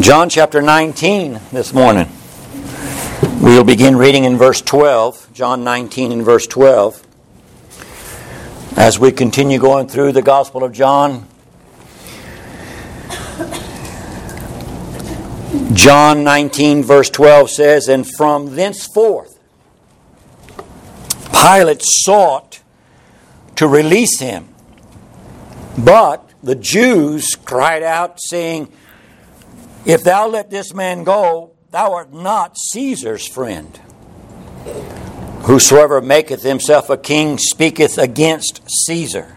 John chapter 19 this morning. We'll begin reading in verse 12. John 19 and verse 12. As we continue going through the Gospel of John, John 19, verse 12 says, And from thenceforth Pilate sought to release him. But the Jews cried out, saying, if thou let this man go, thou art not Caesar's friend. Whosoever maketh himself a king speaketh against Caesar.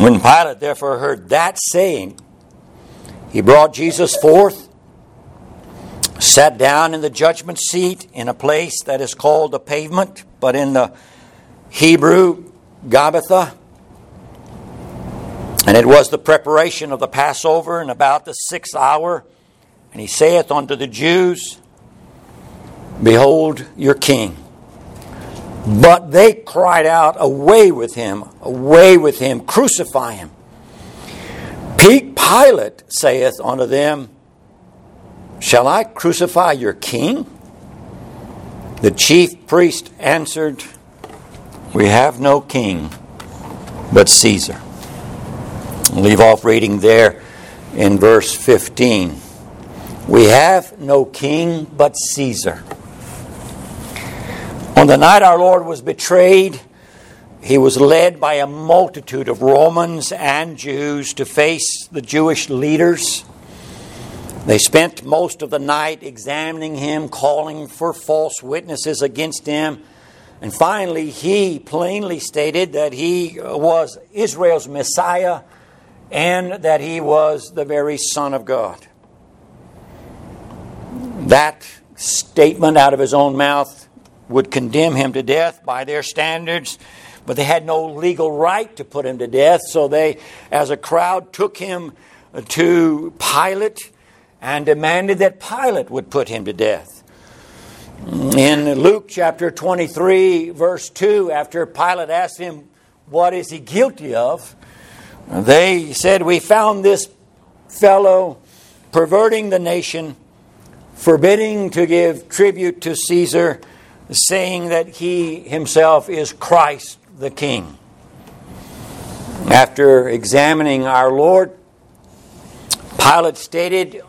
When Pilate therefore heard that saying, he brought Jesus forth, sat down in the judgment seat in a place that is called the pavement, but in the Hebrew, Gabbatha. And it was the preparation of the Passover, and about the sixth hour. And he saith unto the Jews, Behold your king. But they cried out, Away with him, away with him, crucify him. Pilate saith unto them, Shall I crucify your king? The chief priest answered, We have no king but Caesar leave off reading there in verse 15. We have no king but Caesar. On the night our Lord was betrayed, he was led by a multitude of Romans and Jews to face the Jewish leaders. They spent most of the night examining him, calling for false witnesses against him. And finally, he plainly stated that he was Israel's Messiah and that he was the very Son of God. That statement out of his own mouth would condemn him to death by their standards, but they had no legal right to put him to death, so they, as a crowd, took him to Pilate and demanded that Pilate would put him to death. In Luke chapter 23, verse 2, after Pilate asked him, What is he guilty of? They said, We found this fellow perverting the nation, forbidding to give tribute to Caesar, saying that he himself is Christ the King. After examining our Lord, Pilate stated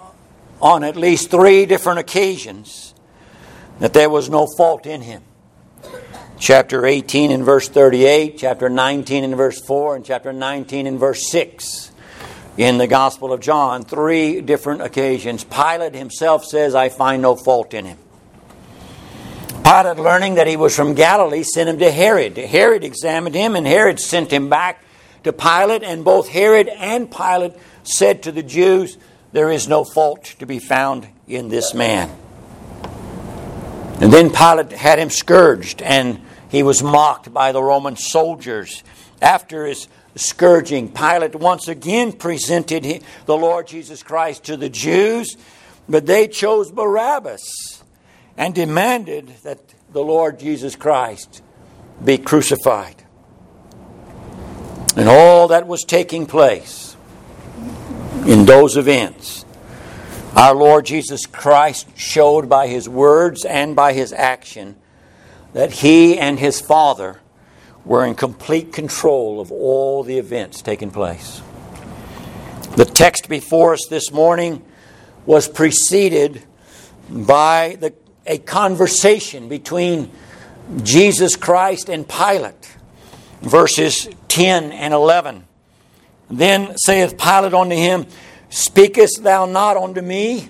on at least three different occasions that there was no fault in him chapter 18 and verse 38, chapter 19 and verse 4, and chapter 19 and verse 6 in the Gospel of John. Three different occasions. Pilate himself says, I find no fault in him. Pilate, learning that he was from Galilee, sent him to Herod. Herod examined him, and Herod sent him back to Pilate, and both Herod and Pilate said to the Jews, There is no fault to be found in this man. And then Pilate had him scourged, and he was mocked by the Roman soldiers. After his scourging, Pilate once again presented the Lord Jesus Christ to the Jews, but they chose Barabbas and demanded that the Lord Jesus Christ be crucified. And all that was taking place in those events, our Lord Jesus Christ showed by his words and by his action that he and his father were in complete control of all the events taking place. The text before us this morning was preceded by the, a conversation between Jesus Christ and Pilate, verses 10 and 11. Then saith Pilate unto him, Speakest thou not unto me?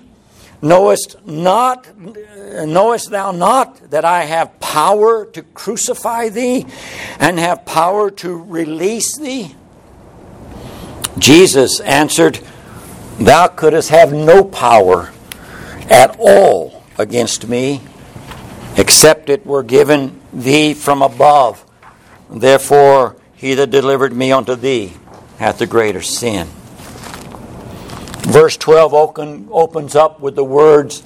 Knowest not knowest thou not that I have power to crucify thee and have power to release thee? Jesus answered, Thou couldst have no power at all against me, except it were given thee from above. Therefore, he that delivered me unto thee hath the greater sin. Verse 12 open, opens up with the words,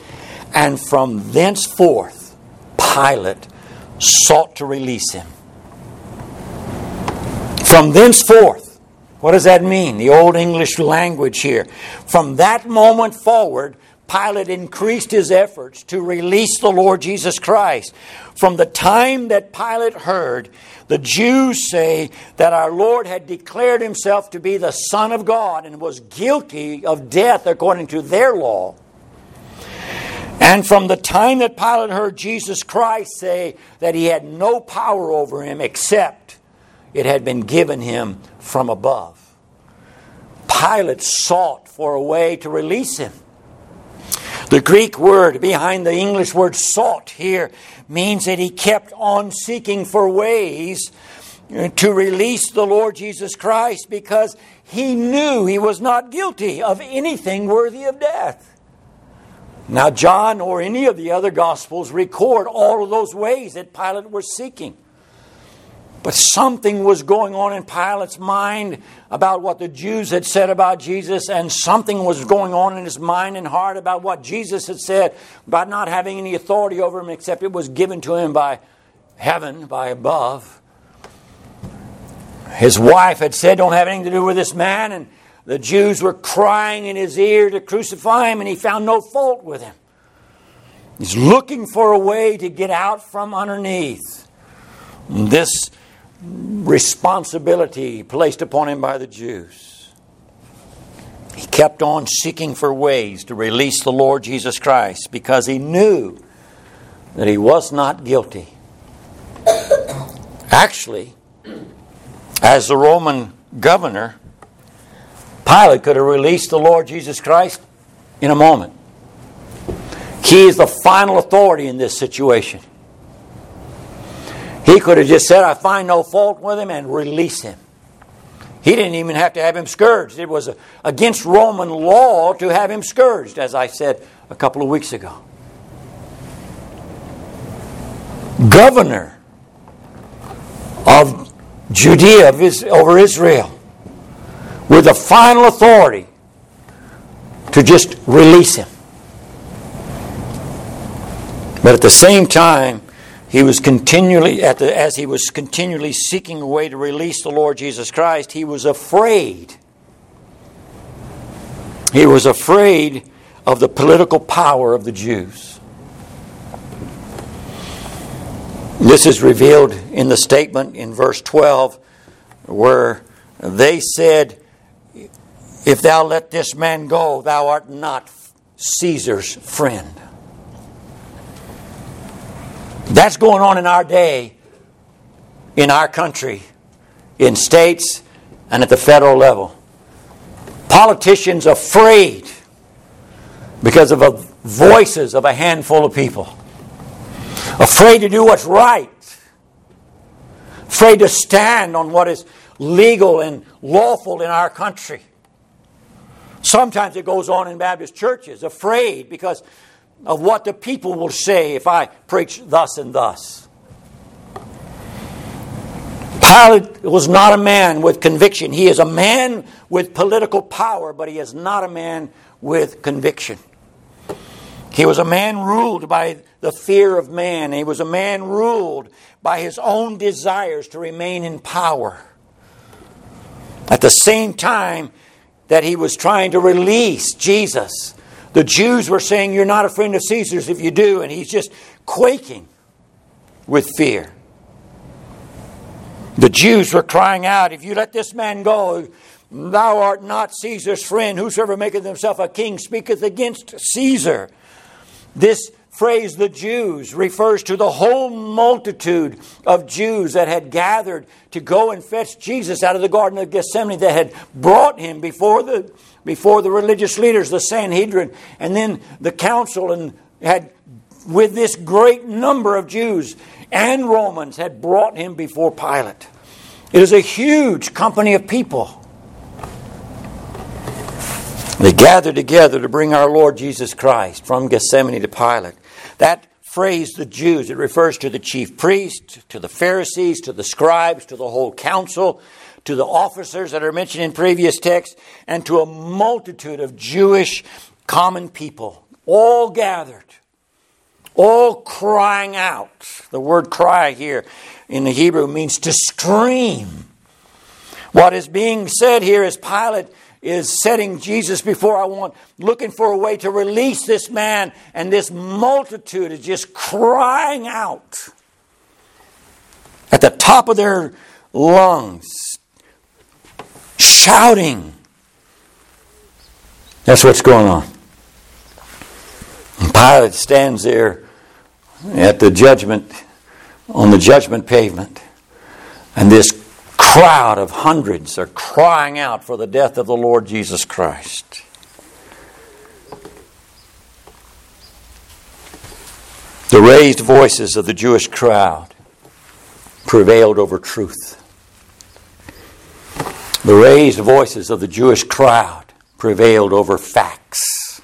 And from thenceforth Pilate sought to release him. From thenceforth, What does that mean? The Old English language here. From that moment forward, Pilate increased his efforts to release the Lord Jesus Christ. From the time that Pilate heard the Jews say that our Lord had declared himself to be the Son of God and was guilty of death according to their law, and from the time that Pilate heard Jesus Christ say that he had no power over him except it had been given him from above, Pilate sought for a way to release him. The Greek word behind the English word sought here means that he kept on seeking for ways uh, to release the Lord Jesus Christ because he knew he was not guilty of anything worthy of death. Now, John or any of the other Gospels record all of those ways that Pilate was seeking. But something was going on in Pilate's mind about what the Jews had said about Jesus, and something was going on in his mind and heart about what Jesus had said about not having any authority over him except it was given to him by heaven, by above. His wife had said, Don't have anything to do with this man, and the Jews were crying in his ear to crucify him, and he found no fault with him. He's looking for a way to get out from underneath this responsibility placed upon him by the Jews. He kept on seeking for ways to release the Lord Jesus Christ because he knew that he was not guilty. Actually, as the Roman governor, Pilate could have released the Lord Jesus Christ in a moment. He is the final authority in this situation. He could have just said, I find no fault with him and release him. He didn't even have to have him scourged. It was against Roman law to have him scourged, as I said a couple of weeks ago. Governor of Judea over Israel with the final authority to just release him. But at the same time, he was continually, the, as he was continually seeking a way to release the Lord Jesus Christ, he was afraid. He was afraid of the political power of the Jews. This is revealed in the statement in verse 12 where they said, if thou let this man go, thou art not Caesar's friend. That's going on in our day, in our country, in states, and at the federal level. Politicians afraid because of the voices of a handful of people. Afraid to do what's right. Afraid to stand on what is legal and lawful in our country. Sometimes it goes on in Baptist churches, afraid because of what the people will say if I preach thus and thus. Pilate was not a man with conviction. He is a man with political power, but he is not a man with conviction. He was a man ruled by the fear of man. He was a man ruled by his own desires to remain in power. At the same time, that he was trying to release Jesus. The Jews were saying, You're not a friend of Caesar's if you do, and he's just quaking with fear. The Jews were crying out, If you let this man go, thou art not Caesar's friend. Whosoever maketh himself a king speaketh against Caesar. This phrase, the Jews, refers to the whole multitude of Jews that had gathered to go and fetch Jesus out of the Garden of Gethsemane, that had brought him before the, before the religious leaders, the Sanhedrin, and then the council, and had, with this great number of Jews and Romans, had brought him before Pilate. It is a huge company of people. They gathered together to bring our Lord Jesus Christ from Gethsemane to Pilate. That phrase, the Jews, it refers to the chief priests, to the Pharisees, to the scribes, to the whole council, to the officers that are mentioned in previous texts, and to a multitude of Jewish common people, all gathered, all crying out. The word cry here in the Hebrew means to scream. What is being said here is Pilate is setting Jesus before I want, looking for a way to release this man, and this multitude is just crying out at the top of their lungs, shouting. That's what's going on. And Pilate stands there at the judgment, on the judgment pavement, and this crowd of hundreds are crying out for the death of the Lord Jesus Christ. The raised voices of the Jewish crowd prevailed over truth. The raised voices of the Jewish crowd prevailed over facts.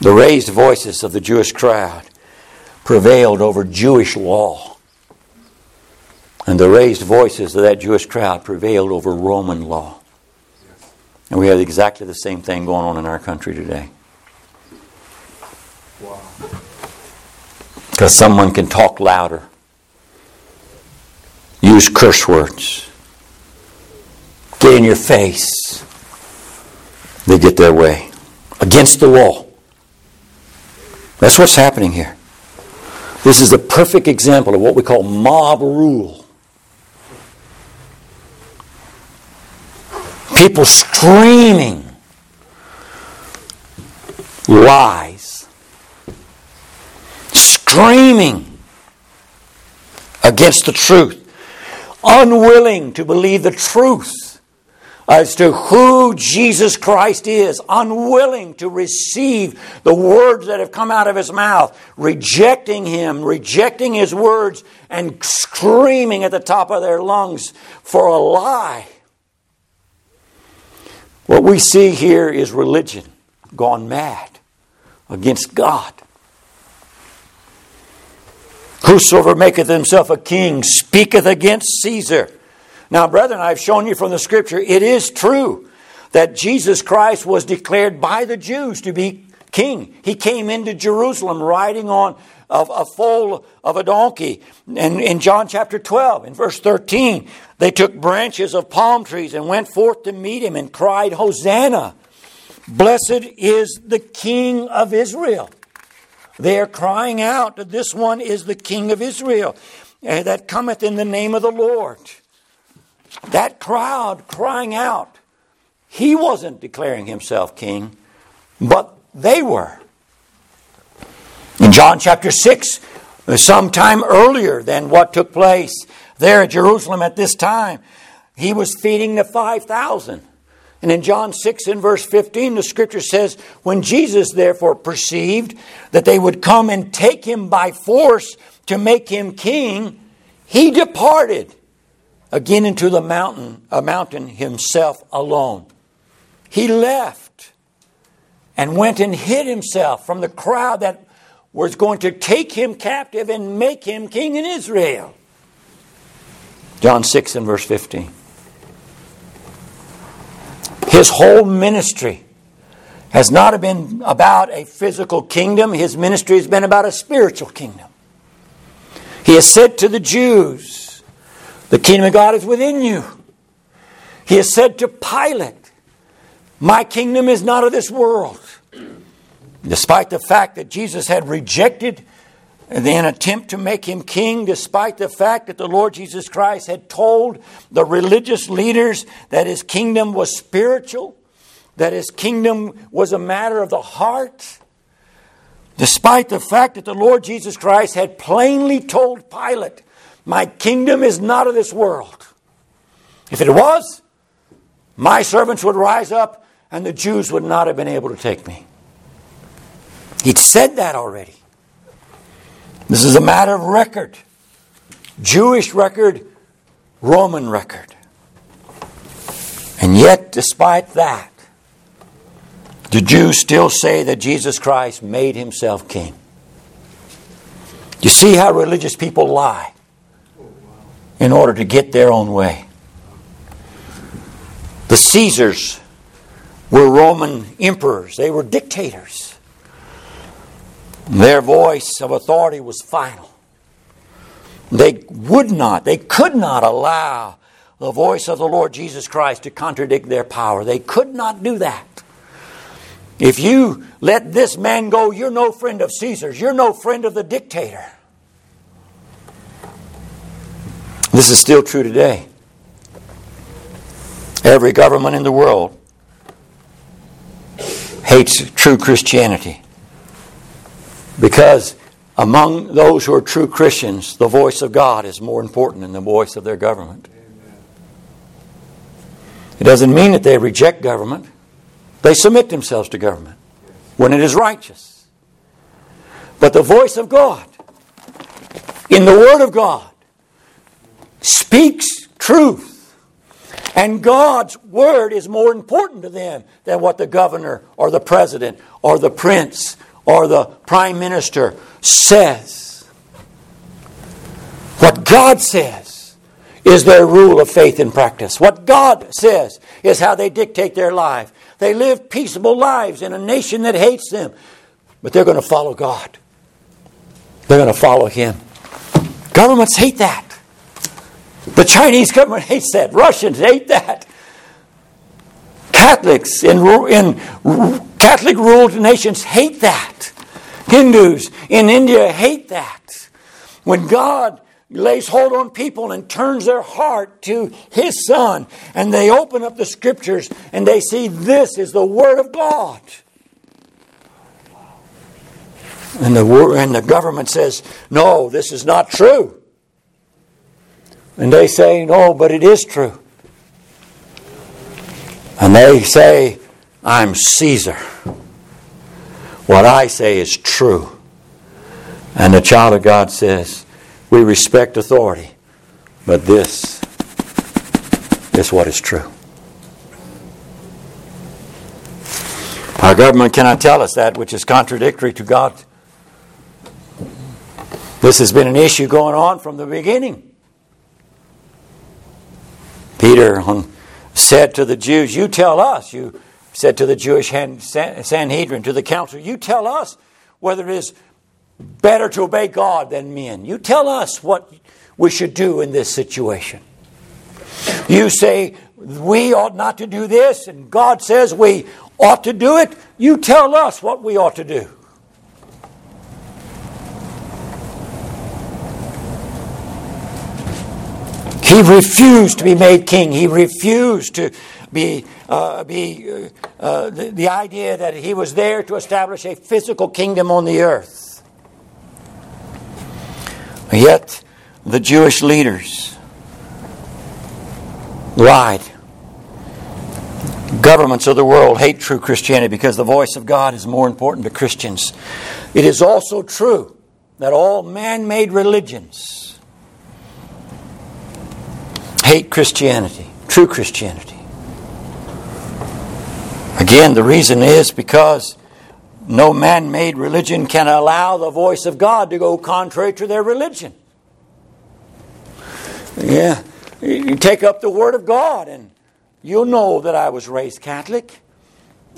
The raised voices of the Jewish crowd prevailed over Jewish law. And the raised voices of that Jewish crowd prevailed over Roman law. And we have exactly the same thing going on in our country today. Because someone can talk louder, use curse words, get in your face. They get their way against the law. That's what's happening here. This is a perfect example of what we call mob rule. People screaming lies, screaming against the truth, unwilling to believe the truth as to who Jesus Christ is, unwilling to receive the words that have come out of his mouth, rejecting him, rejecting his words, and screaming at the top of their lungs for a lie. What we see here is religion gone mad against God. Whosoever maketh himself a king speaketh against Caesar. Now, brethren, I've shown you from the scripture, it is true that Jesus Christ was declared by the Jews to be king. He came into Jerusalem riding on a, a foal of a donkey. And in John chapter 12, in verse 13, they took branches of palm trees and went forth to meet him and cried, Hosanna! Blessed is the King of Israel. They are crying out that this one is the King of Israel eh, that cometh in the name of the Lord. That crowd crying out, he wasn't declaring himself king, but they were. In John chapter 6, sometime earlier than what took place there at Jerusalem at this time, he was feeding the 5,000. And in John 6 and verse 15, the scripture says, When Jesus therefore perceived that they would come and take him by force to make him king, he departed again into the mountain, a mountain himself alone. He left and went and hid himself from the crowd that was going to take him captive and make him king in Israel. John 6 and verse 15. His whole ministry has not been about a physical kingdom, his ministry has been about a spiritual kingdom. He has said to the Jews, the kingdom of God is within you. He has said to Pilate, My kingdom is not of this world. Despite the fact that Jesus had rejected an attempt to make him king, despite the fact that the Lord Jesus Christ had told the religious leaders that his kingdom was spiritual, that his kingdom was a matter of the heart, despite the fact that the Lord Jesus Christ had plainly told Pilate my kingdom is not of this world. If it was, my servants would rise up and the Jews would not have been able to take me. He'd said that already. This is a matter of record Jewish record, Roman record. And yet, despite that, the Jews still say that Jesus Christ made himself king. You see how religious people lie in order to get their own way. The Caesars were Roman emperors, they were dictators. Their voice of authority was final. They would not, they could not allow the voice of the Lord Jesus Christ to contradict their power. They could not do that. If you let this man go, you're no friend of Caesar's. You're no friend of the dictator. This is still true today. Every government in the world hates true Christianity because among those who are true Christians, the voice of God is more important than the voice of their government. It doesn't mean that they reject government. They submit themselves to government when it is righteous. But the voice of God, in the Word of God, speaks truth. And God's Word is more important to them than what the governor or the president or the prince or the prime minister says. What God says is their rule of faith and practice. What God says is how they dictate their life. They live peaceable lives in a nation that hates them, but they're going to follow God. They're going to follow Him. Governments hate that. The Chinese government hates that. Russians hate that. Catholics in, in Catholic ruled nations hate that. Hindus in India hate that. When God lays hold on people and turns their heart to His Son, and they open up the Scriptures and they see this is the Word of God. And the, and the government says, no, this is not true. And they say, no, but it is true. And they say, I'm Caesar. What I say is true. And the child of God says, we respect authority, but this is what is true. Our government cannot tell us that which is contradictory to God. This has been an issue going on from the beginning. Peter said to the Jews, You tell us, you said to the Jewish Sanhedrin, to the council, You tell us whether it is better to obey God than men. You tell us what we should do in this situation. You say we ought not to do this, and God says we ought to do it. You tell us what we ought to do. He refused to be made king. He refused to be, uh, be uh, uh, the, the idea that he was there to establish a physical kingdom on the earth. Yet the Jewish leaders lied. Governments of the world hate true Christianity because the voice of God is more important to Christians. It is also true that all man made religions hate Christianity, true Christianity. Again, the reason is because no man made religion can allow the voice of God to go contrary to their religion. Yeah. You take up the Word of God, and you'll know that I was raised Catholic.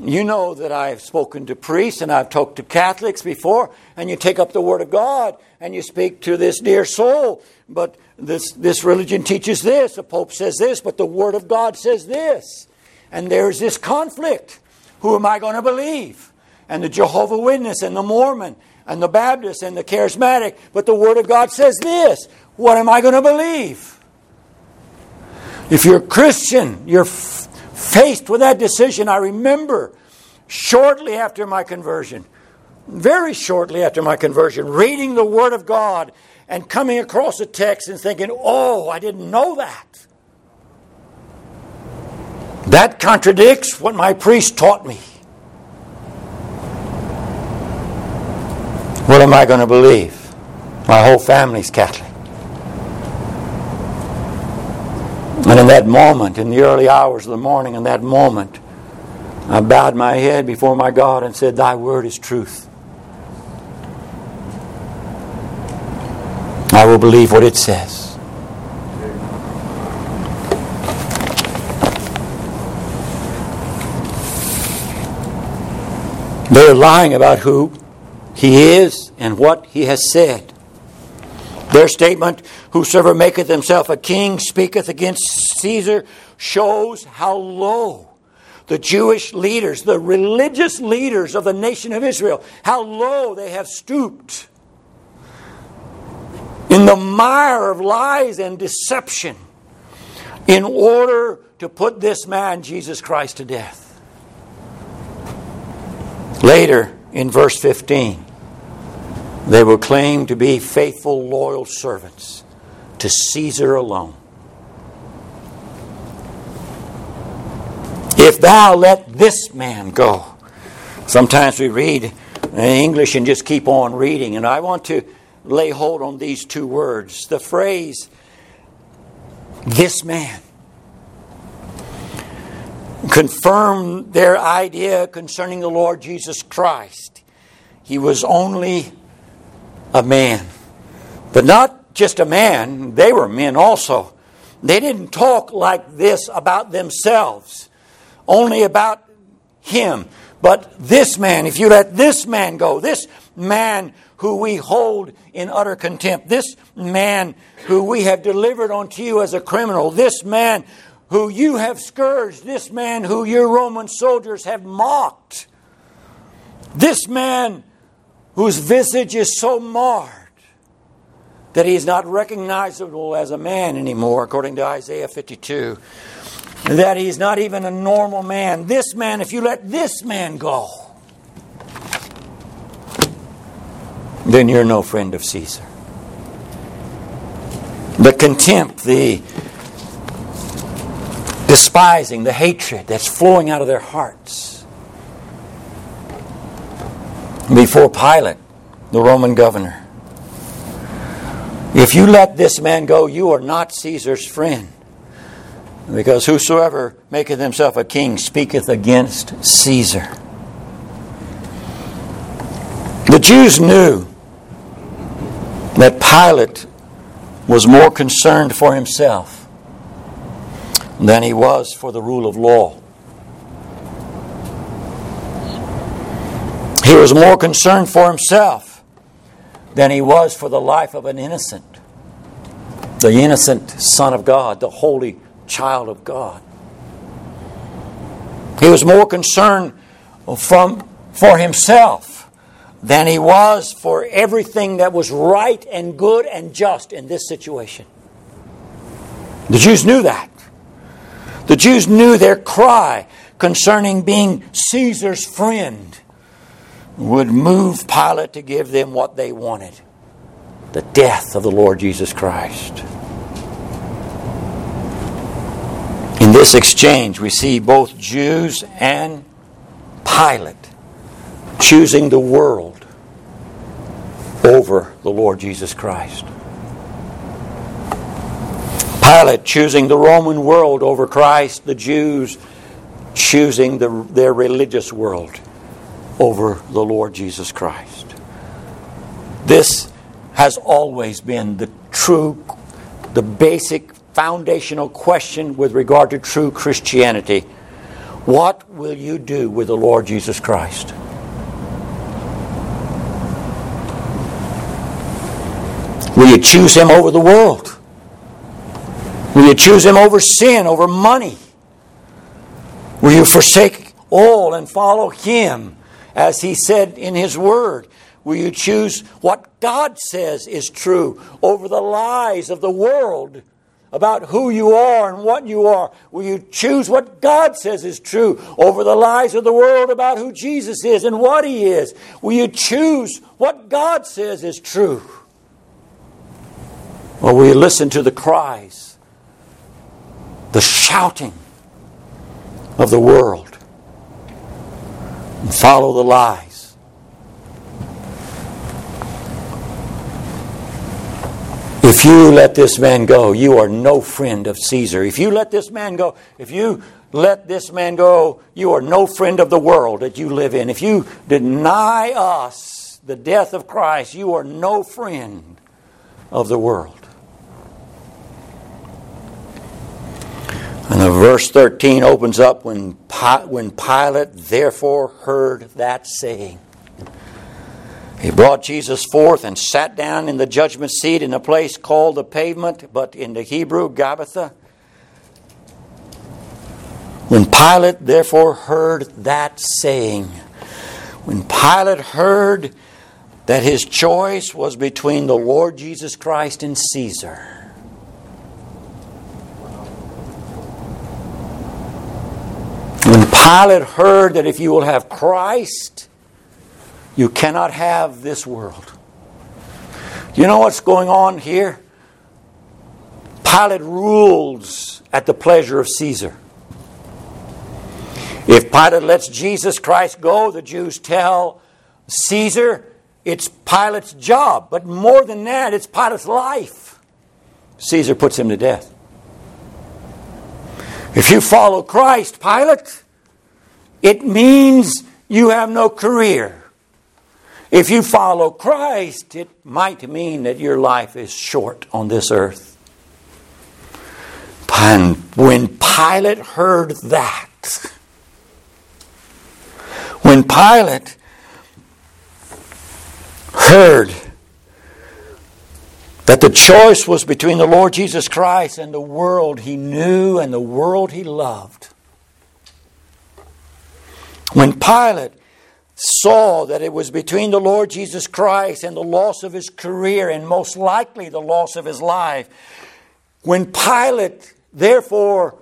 You know that I've spoken to priests and I've talked to Catholics before, and you take up the Word of God and you speak to this dear soul. But this, this religion teaches this, the Pope says this, but the Word of God says this. And there's this conflict. Who am I going to believe? and the Jehovah Witness and the Mormon and the Baptist and the Charismatic, but the Word of God says this. What am I going to believe? If you're a Christian, you're faced with that decision. I remember shortly after my conversion, very shortly after my conversion, reading the Word of God and coming across a text and thinking, oh, I didn't know that. That contradicts what my priest taught me. What am I going to believe? My whole family's Catholic. And in that moment, in the early hours of the morning, in that moment, I bowed my head before my God and said, Thy word is truth. I will believe what it says. They're lying about who he is and what he has said. Their statement, Whosoever maketh himself a king speaketh against Caesar, shows how low the Jewish leaders, the religious leaders of the nation of Israel, how low they have stooped in the mire of lies and deception in order to put this man, Jesus Christ, to death. Later, in verse 15, they will claim to be faithful, loyal servants to Caesar alone. If thou let this man go. Sometimes we read in English and just keep on reading, and I want to lay hold on these two words. The phrase, this man, confirm their idea concerning the Lord Jesus Christ. He was only a man. But not just a man, they were men also. They didn't talk like this about themselves, only about him. But this man, if you let this man go, this man who we hold in utter contempt, this man who we have delivered unto you as a criminal, this man who you have scourged, this man who your Roman soldiers have mocked, this man whose visage is so marred that he is not recognizable as a man anymore, according to Isaiah 52. That he is not even a normal man. This man, if you let this man go, then you're no friend of Caesar. The contempt, the despising, the hatred that's flowing out of their hearts. Before Pilate, the Roman governor. If you let this man go, you are not Caesar's friend. Because whosoever maketh himself a king speaketh against Caesar. The Jews knew that Pilate was more concerned for himself than he was for the rule of law. He was more concerned for himself than he was for the life of an innocent, the innocent Son of God, the holy child of God. He was more concerned from, for himself than he was for everything that was right and good and just in this situation. The Jews knew that. The Jews knew their cry concerning being Caesar's friend would move Pilate to give them what they wanted the death of the Lord Jesus Christ. In this exchange, we see both Jews and Pilate choosing the world over the Lord Jesus Christ. Pilate choosing the Roman world over Christ, the Jews choosing the, their religious world over the Lord Jesus Christ. This has always been the true, the basic foundational question with regard to true Christianity. What will you do with the Lord Jesus Christ? Will you choose Him over the world? Will you choose Him over sin, over money? Will you forsake all and follow Him as He said in His Word? Will you choose what God says is true over the lies of the world about who you are and what you are? Will you choose what God says is true over the lies of the world about who Jesus is and what He is? Will you choose what God says is true? Or will you listen to the cries, the shouting of the world and follow the lies? If you let this man go, you are no friend of Caesar. If you let this man go, if you let this man go, you are no friend of the world that you live in. If you deny us the death of Christ, you are no friend of the world. And the verse 13 opens up when, when Pilate therefore heard that saying. He brought Jesus forth and sat down in the judgment seat in a place called the pavement, but in the Hebrew, Gabbatha. When Pilate therefore heard that saying, when Pilate heard that his choice was between the Lord Jesus Christ and Caesar, when Pilate heard that if you will have Christ, you cannot have this world. You know what's going on here? Pilate rules at the pleasure of Caesar. If Pilate lets Jesus Christ go, the Jews tell Caesar it's Pilate's job. But more than that, it's Pilate's life. Caesar puts him to death. If you follow Christ, Pilate, it means you have no career. If you follow Christ, it might mean that your life is short on this earth. And when Pilate heard that, when Pilate heard that the choice was between the Lord Jesus Christ and the world he knew and the world he loved, when Pilate saw that it was between the Lord Jesus Christ and the loss of his career and most likely the loss of his life. When Pilate, therefore,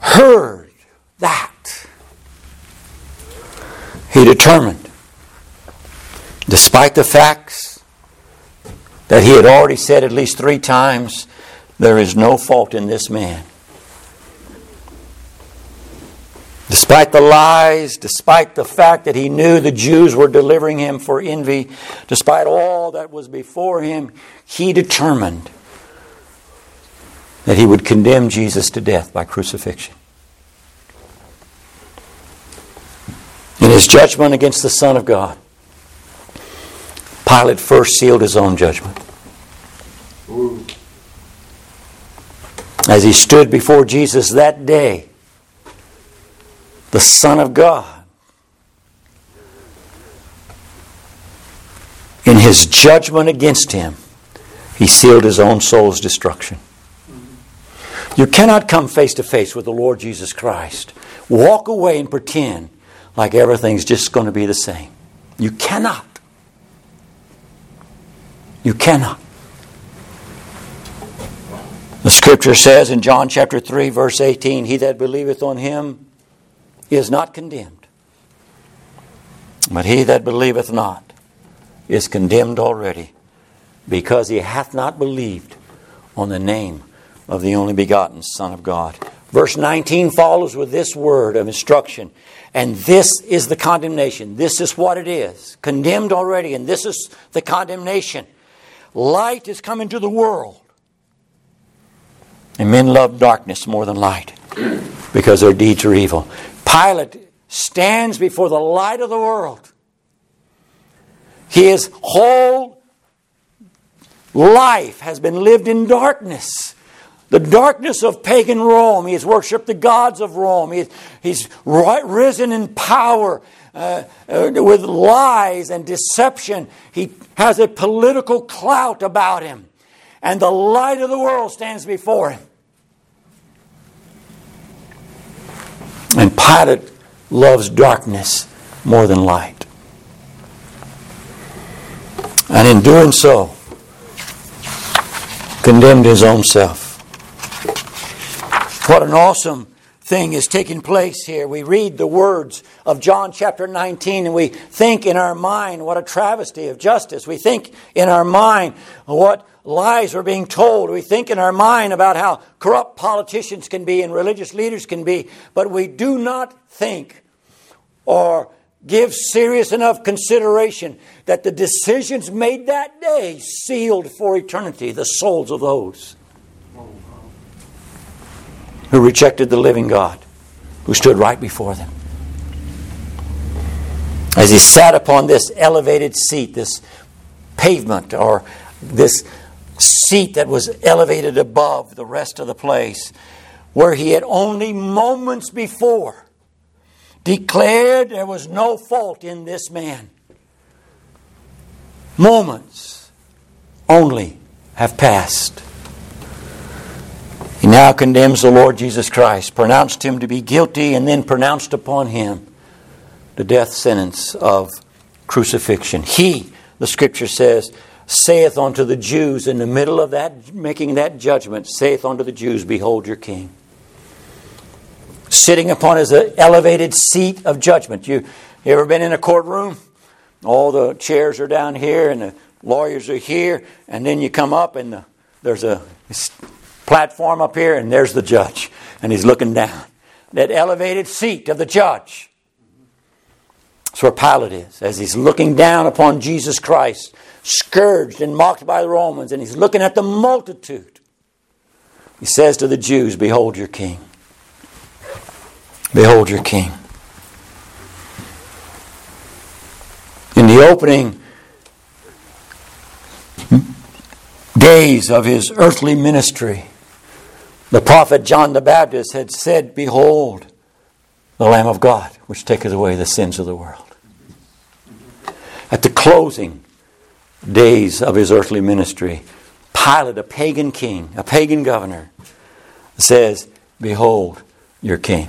heard that, he determined, despite the facts that he had already said at least three times, there is no fault in this man. Despite the lies, despite the fact that he knew the Jews were delivering him for envy, despite all that was before him, he determined that he would condemn Jesus to death by crucifixion. In his judgment against the Son of God, Pilate first sealed his own judgment. As he stood before Jesus that day, the Son of God. In his judgment against him, he sealed his own soul's destruction. You cannot come face to face with the Lord Jesus Christ, walk away and pretend like everything's just going to be the same. You cannot. You cannot. The scripture says in John chapter 3, verse 18, He that believeth on him is not condemned. But he that believeth not is condemned already, because he hath not believed on the name of the only begotten Son of God. Verse 19 follows with this word of instruction. And this is the condemnation. This is what it is. Condemned already, and this is the condemnation. Light is come into the world. And men love darkness more than light because their deeds are evil. Pilate stands before the light of the world. His whole life has been lived in darkness. The darkness of pagan Rome. He has worshiped the gods of Rome. He, he's risen in power uh, uh, with lies and deception. He has a political clout about him. And the light of the world stands before him. Pilate loves darkness more than light. And in doing so, condemned his own self. What an awesome thing is taking place here. We read the words of John chapter 19 and we think in our mind what a travesty of justice. We think in our mind what lies are being told. We think in our mind about how corrupt politicians can be and religious leaders can be, but we do not think or give serious enough consideration that the decisions made that day sealed for eternity the souls of those who rejected the living God who stood right before them. As he sat upon this elevated seat, this pavement, or this seat that was elevated above the rest of the place, where he had only moments before declared there was no fault in this man. moments only have passed. He now condemns the Lord Jesus Christ, pronounced him to be guilty, and then pronounced upon him the death sentence of crucifixion. He, the scripture says, saith unto the Jews in the middle of that, making that judgment, saith unto the Jews, Behold your king. Sitting upon his uh, elevated seat of judgment. You, you ever been in a courtroom? All the chairs are down here and the lawyers are here, and then you come up and the, there's a platform up here, and there's the judge, and he's looking down. That elevated seat of the judge. That's where Pilate is, as he's looking down upon Jesus Christ, scourged and mocked by the Romans, and he's looking at the multitude. He says to the Jews, Behold your king. Behold your king. In the opening days of his earthly ministry, the prophet John the Baptist had said, Behold, the Lamb of God, which taketh away the sins of the world. At the closing days of his earthly ministry, Pilate, a pagan king, a pagan governor, says, Behold your king.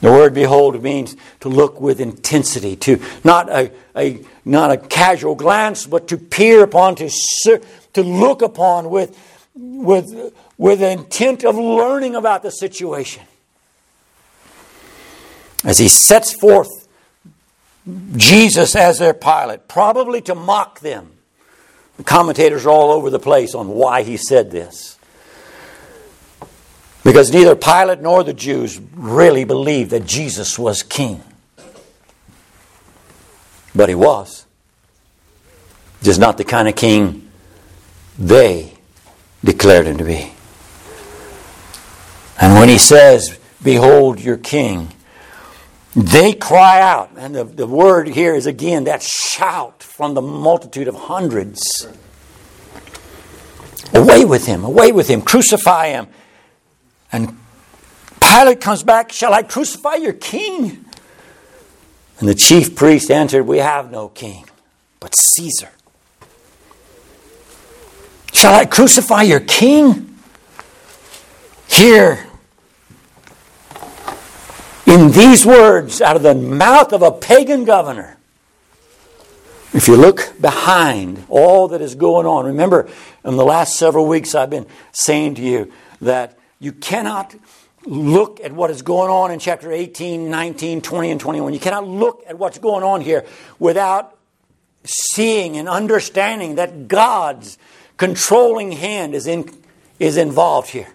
The word behold means to look with intensity, to not a, a, not a casual glance, but to peer upon, to, to look upon with, with with the intent of learning about the situation. As he sets forth Jesus as their pilot, probably to mock them. The commentators are all over the place on why he said this. Because neither Pilate nor the Jews really believed that Jesus was king. But he was. Just not the kind of king they declared him to be. And when he says, Behold your king, they cry out. And the, the word here is again that shout from the multitude of hundreds. Away with him, away with him, crucify him. And Pilate comes back, Shall I crucify your king? And the chief priest answered, We have no king, but Caesar. Shall I crucify your king? Here, in these words out of the mouth of a pagan governor, if you look behind all that is going on, remember in the last several weeks I've been saying to you that you cannot look at what is going on in chapter 18, 19, 20, and 21. You cannot look at what's going on here without seeing and understanding that God's controlling hand is, in, is involved here.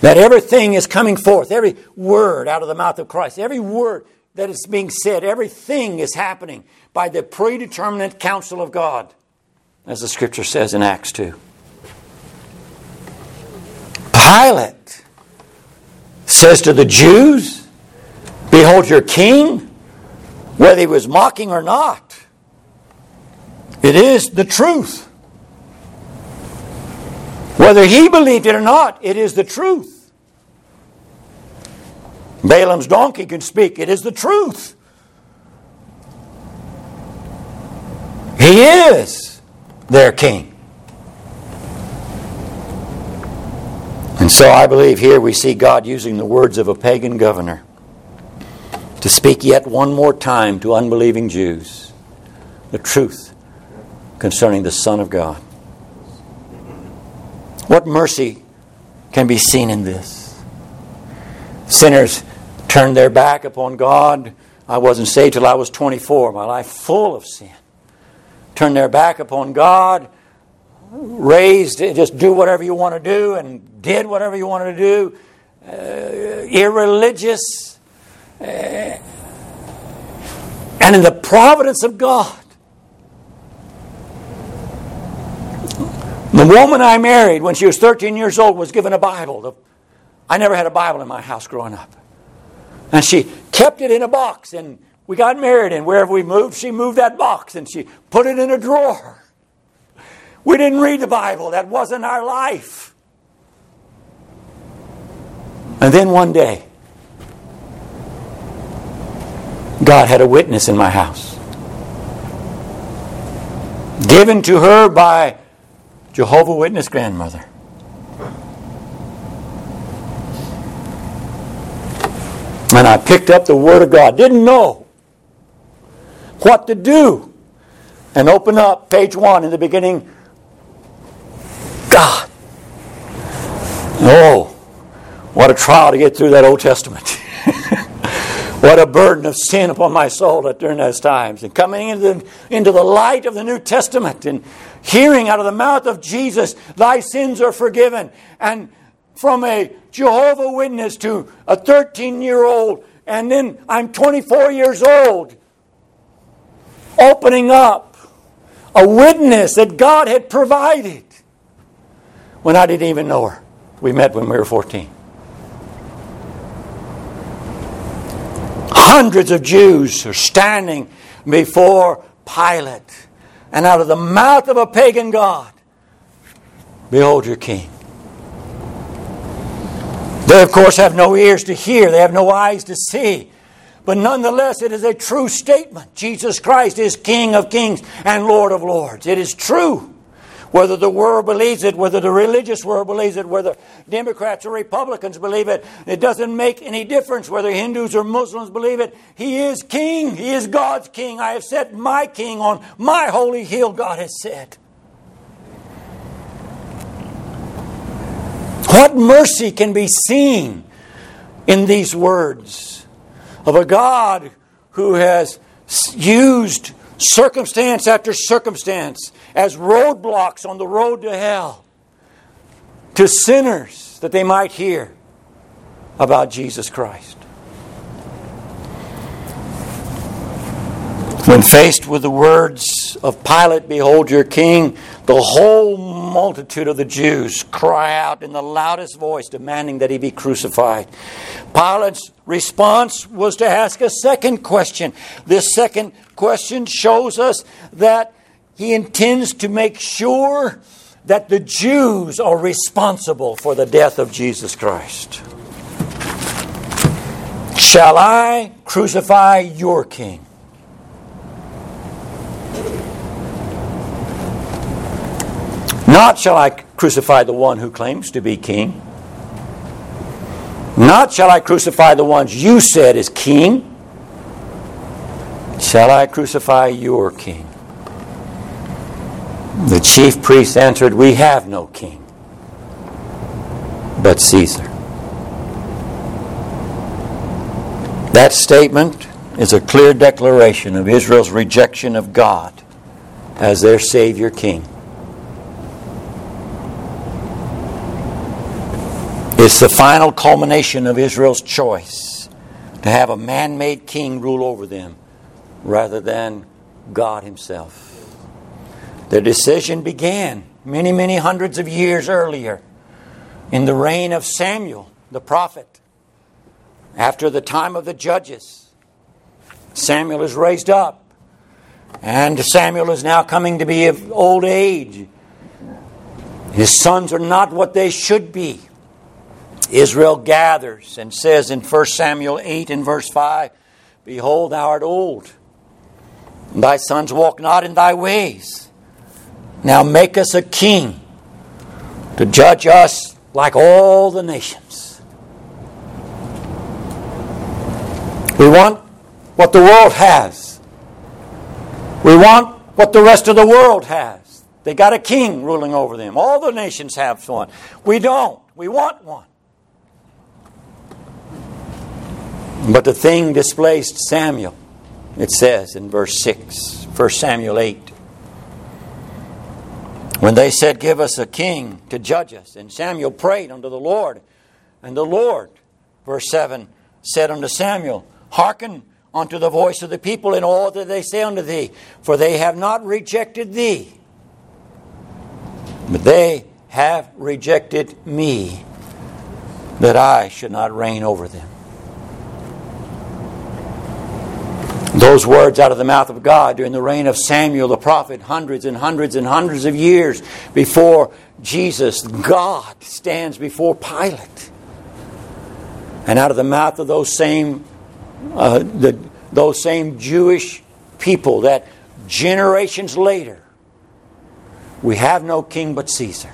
That everything is coming forth, every word out of the mouth of Christ, every word that is being said, everything is happening by the predeterminate counsel of God, as the scripture says in Acts 2. Pilate says to the Jews, Behold your king, whether he was mocking or not. It is the truth. Whether he believed it or not, it is the truth. Balaam's donkey can speak, it is the truth. He is their king. And so I believe here we see God using the words of a pagan governor to speak yet one more time to unbelieving Jews the truth concerning the Son of God. What mercy can be seen in this? Sinners turned their back upon God. I wasn't saved till I was 24, my life full of sin. Turned their back upon God, raised, just do whatever you want to do, and did whatever you wanted to do. Uh, irreligious. Uh, and in the providence of God, The woman I married when she was 13 years old was given a Bible. I never had a Bible in my house growing up. And she kept it in a box, and we got married, and wherever we moved, she moved that box and she put it in a drawer. We didn't read the Bible, that wasn't our life. And then one day, God had a witness in my house. given to her by Jehovah Witness grandmother. And I picked up the Word of God. Didn't know what to do. And open up page one in the beginning. God. Oh, what a trial to get through that Old Testament. what a burden of sin upon my soul that during those times. And coming into the, into the light of the New Testament and hearing out of the mouth of Jesus, Thy sins are forgiven. And from a Jehovah Witness to a 13 year old, and then I'm 24 years old, opening up a witness that God had provided when I didn't even know her. We met when we were 14. Hundreds of Jews are standing before Pilate, and out of the mouth of a pagan God, behold your king. They, of course, have no ears to hear, they have no eyes to see. But nonetheless, it is a true statement. Jesus Christ is King of kings and Lord of lords. It is true. Whether the world believes it, whether the religious world believes it, whether Democrats or Republicans believe it, it doesn't make any difference whether Hindus or Muslims believe it. He is King. He is God's King. I have set my King on my holy hill, God has said. What mercy can be seen in these words of a God who has used circumstance after circumstance as roadblocks on the road to hell to sinners that they might hear about Jesus Christ? When faced with the words of Pilate, Behold your king, the whole multitude of the Jews cry out in the loudest voice, demanding that he be crucified. Pilate's response was to ask a second question. This second question shows us that he intends to make sure that the Jews are responsible for the death of Jesus Christ. Shall I crucify your king? Not shall I crucify the one who claims to be king. Not shall I crucify the ones you said is king. Shall I crucify your king? The chief priest answered, We have no king but Caesar. That statement is a clear declaration of Israel's rejection of God as their Savior King. It's the final culmination of Israel's choice to have a man made king rule over them rather than God Himself. Their decision began many, many hundreds of years earlier in the reign of Samuel, the prophet. After the time of the judges, Samuel is raised up, and Samuel is now coming to be of old age. His sons are not what they should be. Israel gathers and says in 1 Samuel 8 and verse 5 Behold, thou art old, thy sons walk not in thy ways. Now make us a king to judge us like all the nations. We want what the world has. We want what the rest of the world has. They got a king ruling over them. All the nations have one. We don't. We want one. But the thing displaced Samuel, it says in verse 6, 1 Samuel 8. When they said, Give us a king to judge us, and Samuel prayed unto the Lord, and the Lord, verse 7, said unto Samuel, Hearken unto the voice of the people in all that they say unto thee, for they have not rejected thee, but they have rejected me, that I should not reign over them. Those words out of the mouth of God during the reign of Samuel the prophet, hundreds and hundreds and hundreds of years before Jesus, God stands before Pilate. And out of the mouth of those same, uh, the, those same Jewish people that generations later We have no king but Caesar.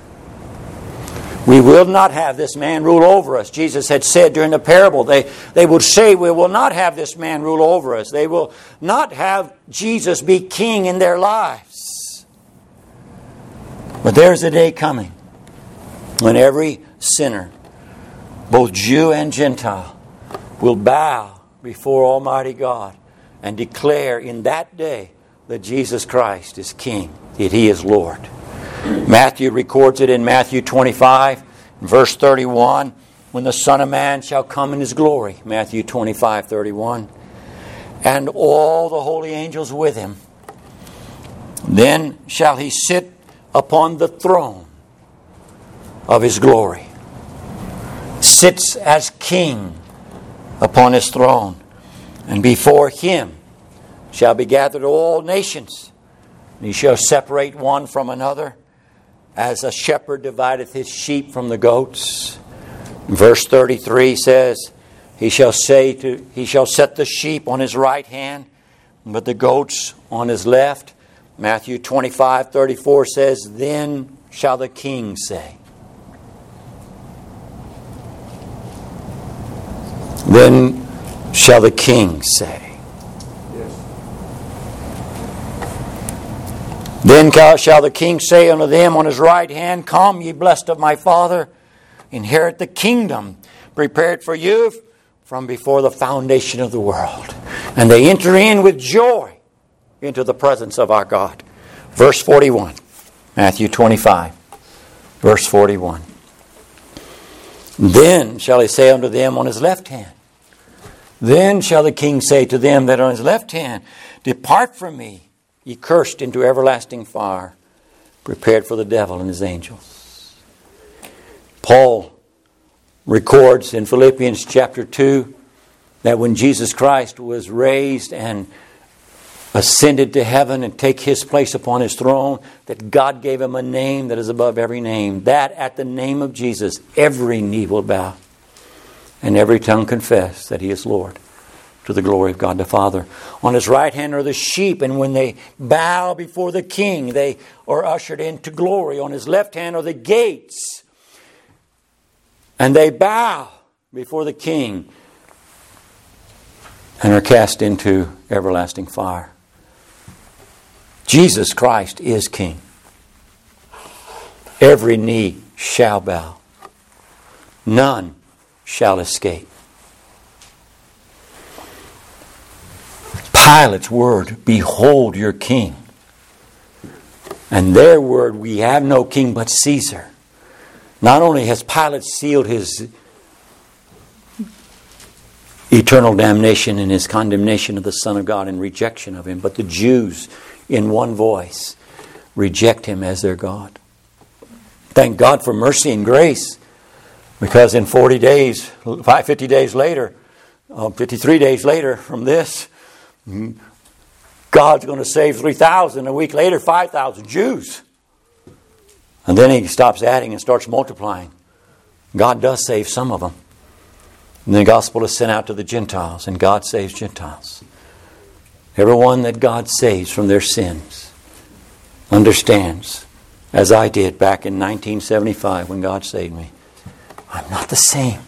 We will not have this man rule over us. Jesus had said during the parable, they, they would say, We will not have this man rule over us. They will not have Jesus be king in their lives. But there's a day coming when every sinner, both Jew and Gentile, will bow before Almighty God and declare in that day that Jesus Christ is King, that He is Lord. Matthew records it in Matthew 25, verse 31, when the Son of Man shall come in his glory. Matthew 25, 31. And all the holy angels with him. Then shall he sit upon the throne of his glory. Sits as king upon his throne. And before him shall be gathered all nations. And he shall separate one from another as a shepherd divideth his sheep from the goats. Verse 33 says, He shall say to he shall set the sheep on his right hand, but the goats on his left. Matthew 25, 34 says, Then shall the king say. Then shall the king say. Then shall the king say unto them on his right hand, Come, ye blessed of my Father, inherit the kingdom prepared for you from before the foundation of the world. And they enter in with joy into the presence of our God. Verse 41, Matthew 25, verse 41. Then shall he say unto them on his left hand, Then shall the king say to them that are on his left hand, Depart from me ye cursed into everlasting fire, prepared for the devil and his angels. Paul records in Philippians chapter 2 that when Jesus Christ was raised and ascended to heaven and take his place upon his throne, that God gave him a name that is above every name. That at the name of Jesus, every knee will bow and every tongue confess that he is Lord to the glory of God the Father. On his right hand are the sheep, and when they bow before the king, they are ushered into glory. On his left hand are the gates, and they bow before the king and are cast into everlasting fire. Jesus Christ is king. Every knee shall bow, none shall escape. Pilate's word, Behold your king. And their word, We have no king but Caesar. Not only has Pilate sealed his eternal damnation and his condemnation of the Son of God and rejection of him, but the Jews, in one voice, reject him as their God. Thank God for mercy and grace, because in 40 days, 50 days later, uh, 53 days later from this, God's going to save 3,000. A week later, 5,000 Jews. And then he stops adding and starts multiplying. God does save some of them. And the gospel is sent out to the Gentiles, and God saves Gentiles. Everyone that God saves from their sins understands, as I did back in 1975 when God saved me, I'm not the same.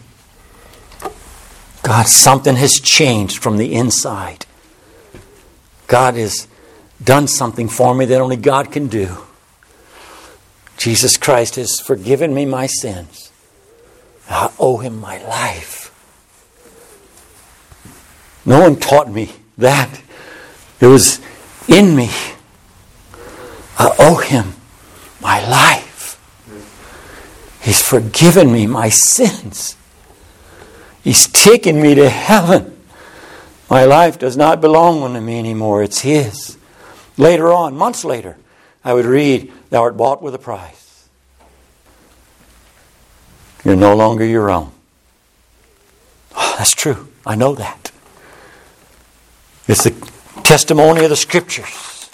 God, something has changed from the inside. God has done something for me that only God can do. Jesus Christ has forgiven me my sins. I owe him my life. No one taught me that. It was in me. I owe him my life. He's forgiven me my sins. He's taken me to heaven. My life does not belong to me anymore, it's His. Later on, months later, I would read, Thou art bought with a price. You're no longer your own. Oh, that's true. I know that. It's the testimony of the Scriptures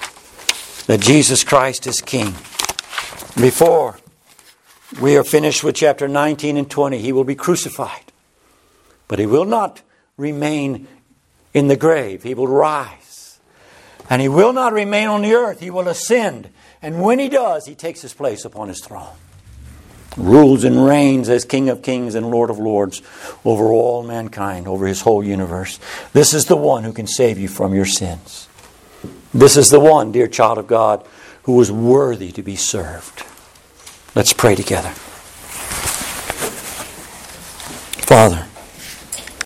that Jesus Christ is King. Before we are finished with chapter 19 and 20, He will be crucified. But He will not remain in the grave. He will rise. And he will not remain on the earth, he will ascend. And when he does, he takes his place upon his throne. Rules and reigns as King of kings and Lord of lords over all mankind, over his whole universe. This is the one who can save you from your sins. This is the one, dear child of God, who is worthy to be served. Let's pray together. Father,